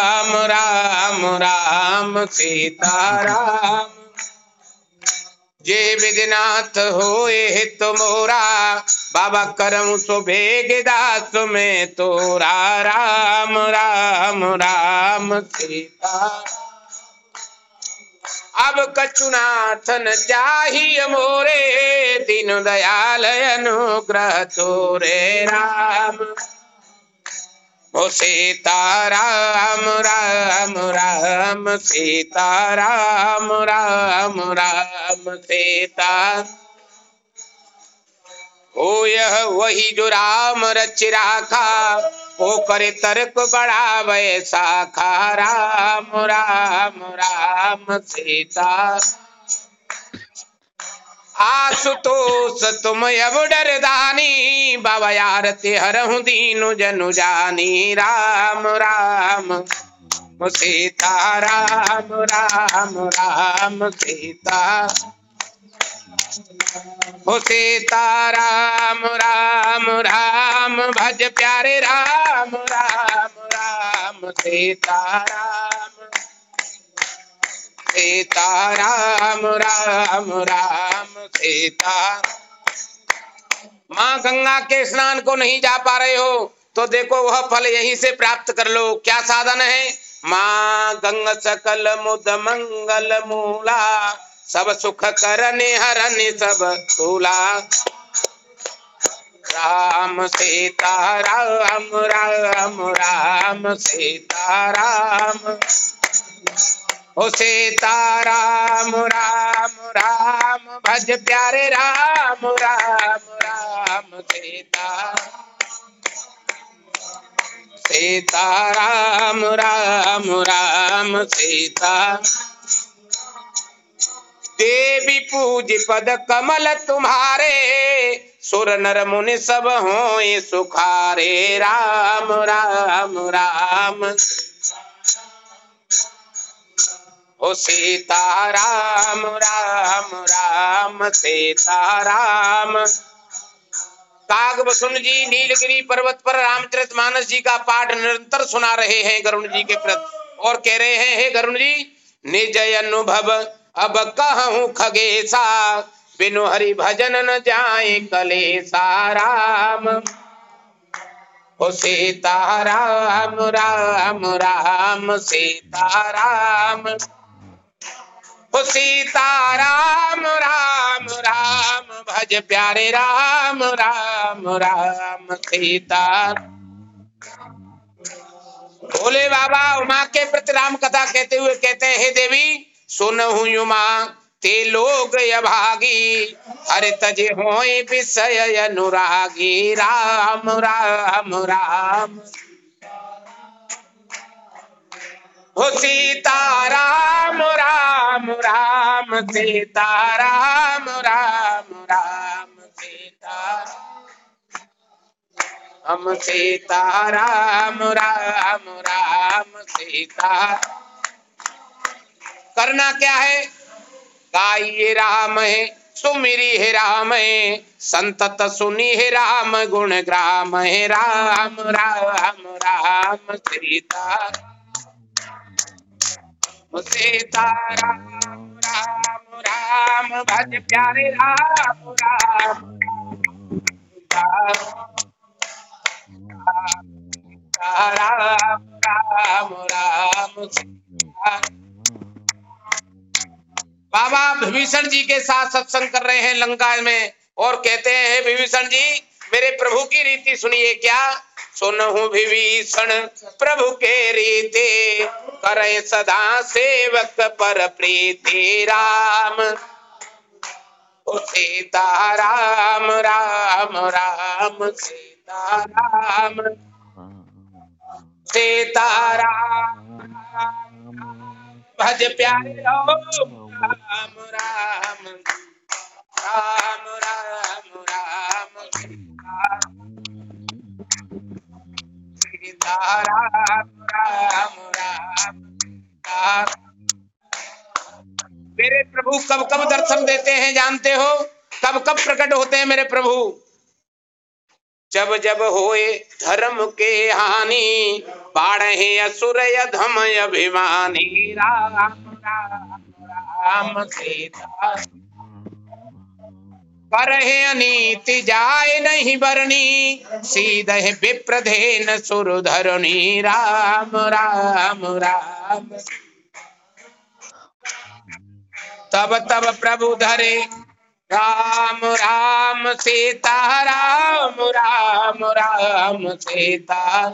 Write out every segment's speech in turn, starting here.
राम राम राम सीता राम जे विदिनाथ होए हित मोरा बाबा करम सो भेग दास में तोरा। राम राम राम सीता अब कचुनाथन चाहिए मोरे दीन दयाल अनुग्रह तोरे राम ओ सीता राम राम राम सीता राम राम राम सीता। ओ यह वही जो राम रच राखा, ओ करे तर्क बड़ा वैसा खा राम राम राम, सीता। आशुतोष तुम अब डरदानी बाबा आरती हरहु दीनु जनु जानी। राम राम सीता, राम राम राम सीता। हो सीता, राम राम राम, भज प्यारे राम राम राम सीता राम। सीता, राम राम राम सीता माँ गंगा के स्नान को नहीं जा पा रहे हो तो देखो वह फल यहीं से प्राप्त कर लो। क्या साधन है? माँ गंग सकल मुद मंगल मूला, सब सुख करने हरने सब तूला। राम सीता, राम राम राम सीता राम ओ सीता, राम। राम राम, भज प्यारे राम राम राम, सीता। सीता, राम राम राम, सीता। देवी पूज पद कमल तुम्हारे, सुर नर मुनि सब हो सुखारे। राम राम राम ओ सीता राम राम राम, सीता राम। काग वसुन जी, नीलगिरी पर्वत पर रामचरित मानस जी का पाठ निरंतर सुना रहे हैं गरुण जी के प्रति और कह रहे हैं, हे गरुण जी, निज अनुभव, अब कहूँ खगेसा, बिनु हरि भजन न जाए कलेसा राम। ओ सीता राम राम राम, सीता राम। ओ सीता राम राम राम भज प्यारे राम राम राम, सीता। भोले बाबा, उमा के प्रति राम कथा कहते हुए कहते हैं, हे देवी, सुन हुमा ते लोग अभागी हरे तजे होए विषय अनुरागी। राम राम राम हो सीता राम राम राम सीता राम राम राम सीता हम सीता राम राम राम सीता। करना क्या है? गाइए राम है, सुमिरी है राम है, संतत सुनी है राम गुण ग्राम है राम राम राम, सीता। प्यारे राम राम। राम राम बाबा विभीषण जी के साथ सत्संग कर रहे हैं लंका में और कहते हैं विभीषण जी, मेरे प्रभु की रीति सुनिए क्या? सुनहु विभीषण प्रभु के रीति। करे सदा सेवक पर प्रीति राम। सीता राम राम राम, सीता राम। सीता राम। भज प्यारे राम राम राम राम राम। मेरे प्रभु कब कब दर्शन देते हैं जानते हो कब कब प्रकट होते हैं मेरे प्रभु जब जब होए धर्म के हानि बाढ़े असुर अभिमानी राम राम राम सीता करहे अनीति जाय नहीं बरनी सीधे विप्रधेन सुरधरणी। राम राम राम। तब तब प्रभु धरे। राम राम, सीता, राम राम राम, सीता।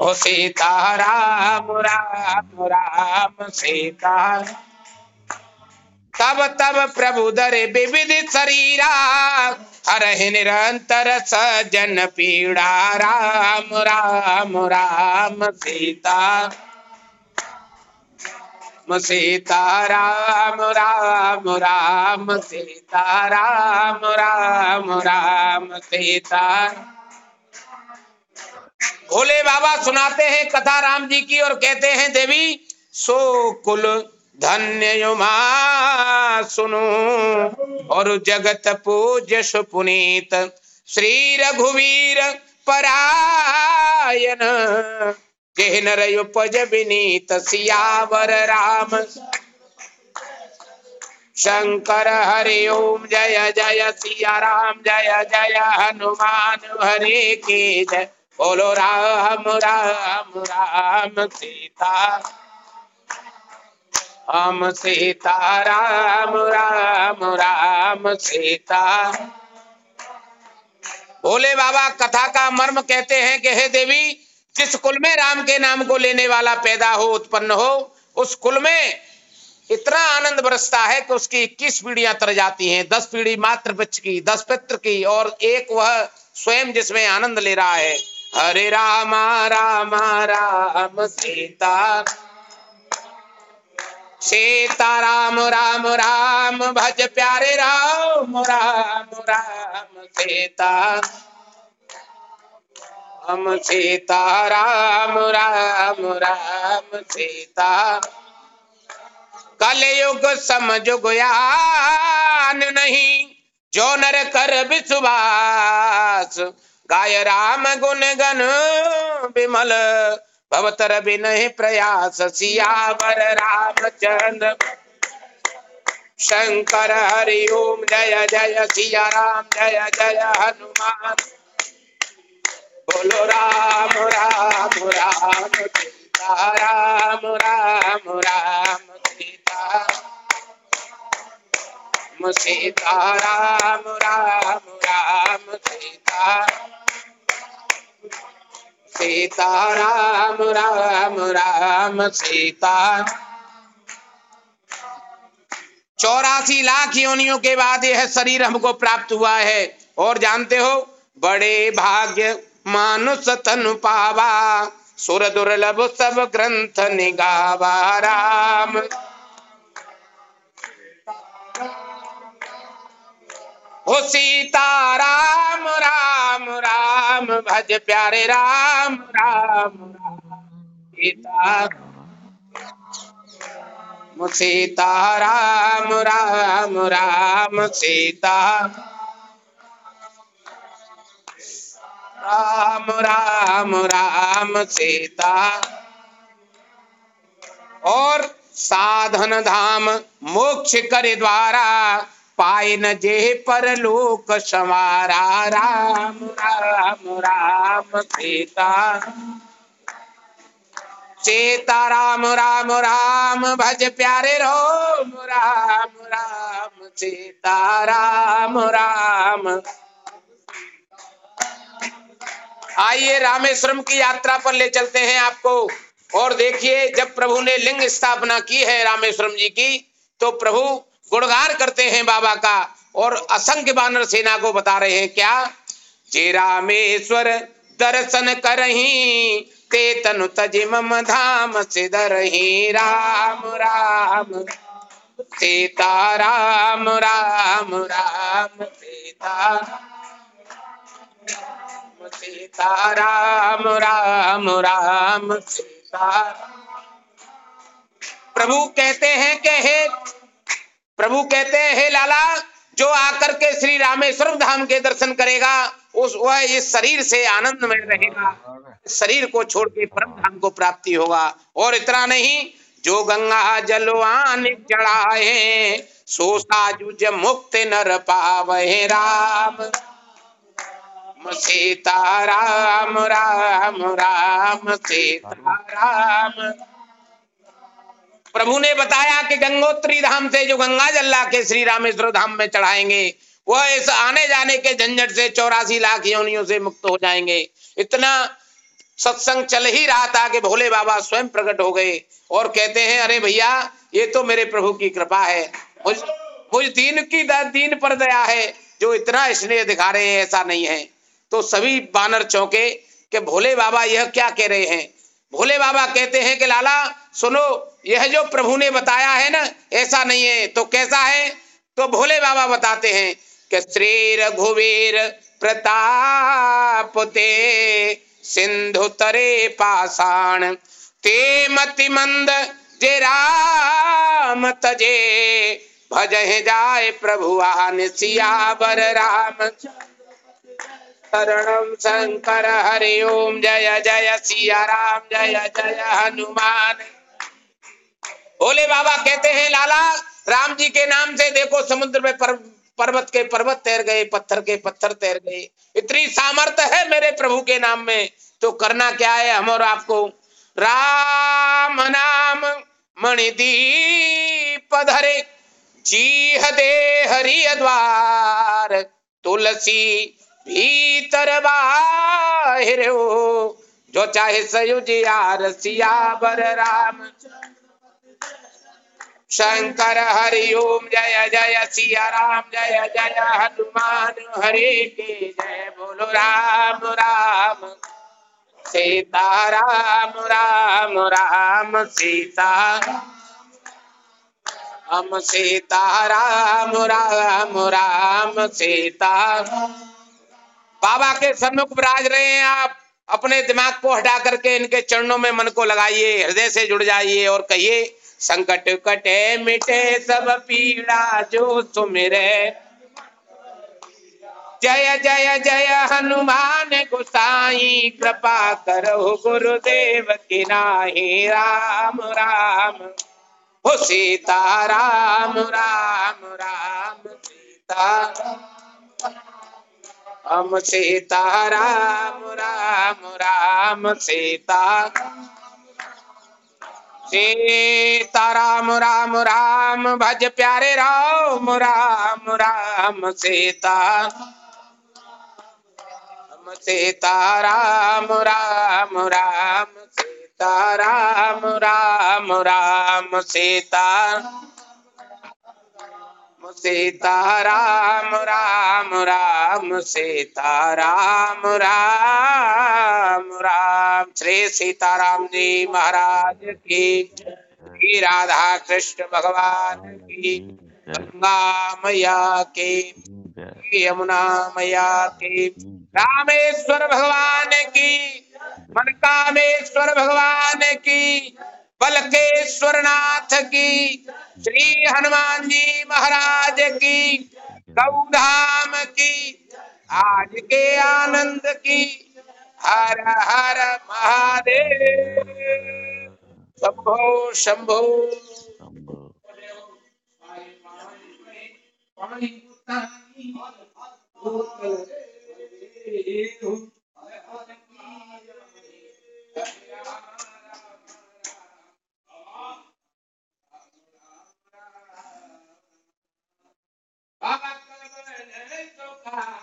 ओ सीता, राम राम राम, सीता। तब तब प्रभु दर विविध शरीरा हरहि निरंतर सजन पीड़ा। राम राम राम, सीता। सीता, राम राम राम, सीता। राम राम राम, सीता। भोले बाबा सुनाते हैं कथा राम जी की और कहते हैं, देवी, सो कुल धन्य युमा सुनो और जगत पूज्य सुपुनीत श्री रघुवीर परायण। जेह नर उपज विनीत सियावर राम। शंकर हरि ओम जय जय सिया राम जय जय हनुमान हरे के जय। बोलो राम राम राम सीता। राम सीता, राम राम राम सीता। भोले बाबा कथा का मर्म कहते हैं कि हे देवी, जिस कुल में राम के नाम को लेने वाला पैदा हो, उत्पन्न हो, उस कुल में इतना आनंद बरसता है कि उसकी इक्कीस पीढ़ियाँ तर जाती हैं। दस पीढ़ी मात्र बच्च की, दस पित्र की, और एक वह स्वयं जिसमें आनंद ले रहा है। हरे रामा रामा, राम सीता। सीता राम राम राम, भज प्यारे राम राम राम, सीता। हम सीता, राम राम राम, सीता। कलयुग समझुग यान नहीं, जो नर कर विश्वास। गाय राम, गुण गण, विमल। भवतर विनय प्रयास, सियावर रामचंद्र। शंकर हरि ओम जय जय सिया राम जय जय हनुमान। बोलो राम राम राम, सीता, राम राम राम, सीता। सीता, राम राम राम, सीता। सीता, राम राम राम सीता। चौरासी लाख योनियों के बाद यह शरीर हमको प्राप्त हुआ है। और जानते हो, बड़े भाग्य मानुष तनु पावा, सुर दुर्लभ सब ग्रंथ निगावा, राम। हो सीता राम राम राम भज प्यारे राम राम सीता सीता राम राम राम, सीता। राम राम राम, सीता। और साधन धाम मोक्ष कर द्वारा पाए न जे पर लोक समारा राम राम राम, सीता। सीता, राम राम राम, भज प्यारे राम राम राम, सीता, राम राम। आइए रामेश्वरम की यात्रा पर ले चलते हैं आपको। और देखिए, जब प्रभु ने लिंग स्थापना की है रामेश्वरम जी की तो प्रभु गुणगान करते हैं बाबा का और असंख्य बानर सेना को बता रहे हैं, क्या? जे रामेश्वर दर्शन करही, ते तनु तजि मम धाम से दरही राम राम सीता राम राम राम सीता सीता राम राम राम सीता प्रभु कहते हैं कि हे प्रभु कहते हैं, हे लाला, जो आकर के श्री रामेश्वर धाम के दर्शन करेगा, उस, वह इस शरीर से आनंद में रहेगा। शरीर को छोड़ के परम धाम को प्राप्ति होगा। और इतना नहीं, जो गंगा जलवान चढ़ाए, सो साजुज मुक्त नर पावे राम। सीता राम राम राम, सीता राम। प्रभु ने बताया कि गंगोत्री धाम से जो गंगा जल्ला के श्री रामेश्वर धाम में चढ़ाएँगे, वह इस आने जाने के झंझट से चौरासी लाख योनियों से मुक्त हो जाएँगे। इतना सत्संग चल ही रहा था कि भोले बाबा स्वयं प्रकट हो गए और कहते हैं, अरे भैया, ये तो मेरे प्रभु की कृपा है। मुझ मुझ दीन की दीन पर दया है, जो इतना स्नेह दिखा रहे हैं, ऐसा नहीं है। तो सभी बानर चौंके कि भोले बाबा यह क्या कह रहे हैं? भोले बाबा कहते हैं कि, लाला, सुनो यह जो प्रभु ने बताया है ना, ऐसा नहीं है। तो कैसा है? तो भोले बाबा बताते हैं कि श्री रघुवीर प्रताप ते सिंधु तरे पाषाण, ते मति मंद जे राम तजे भज जाय प्रभु आन सियावर राम। शरणम शंकर हरि ओम, जय जय सिया राम, जय जय हनुमान। भोले बाबा कहते हैं लाला राम जी के नाम से देखो समुद्र में पर, पर्वत के पर्वत तैर गए पत्थर के पत्थर तैर गए। इतनी सामर्थ्य है मेरे प्रभु के नाम में। तो करना क्या है हम और आपको? राम नाम मणिदीप धरे जी दे हरि द्वार तुलसी भीतर बाहिर हो। जो चाहे सयुज यार सियावर राम। शंकर, हरि ओम, जय जय सिया राम जय जय हनुमान, हरे के जय बोलो राम राम। सीता राम राम राम, सीता। हम सीता राम राम राम, सीता। बाबा के सम्मुख विराज रहे हैं आप। अपने दिमाग को हटा करके इनके चरणों में मन को लगाइए, हृदय से जुड़ जाइए और कहिए संकट कटे मिटे सब पीड़ा जो सुमिरे जय जय जय, हनुमान गुसाई, कृपा करो गुरुदेव की नाही। राम राम। हो सीता, राम राम राम। सीता हम सीता, राम राम राम। सीता सीता राम राम राम, भज प्यारे राम राम राम, सीता। राम सीता, राम राम राम, सीता, राम राम राम, सीता। सीता राम राम राम सीता राम राम राम। श्री सीताराम जी महाराज की राधा कृष्ण भगवान की, गंगा मैया की यमुना मैया की। रामेश्वर भगवान की, मनकामेश्वर भगवान की बलकेश्वर नाथ की श्री हनुमान जी महाराज की गौधाम की आज के आनंद की हर हर महादेव शंभो शंभो Oh,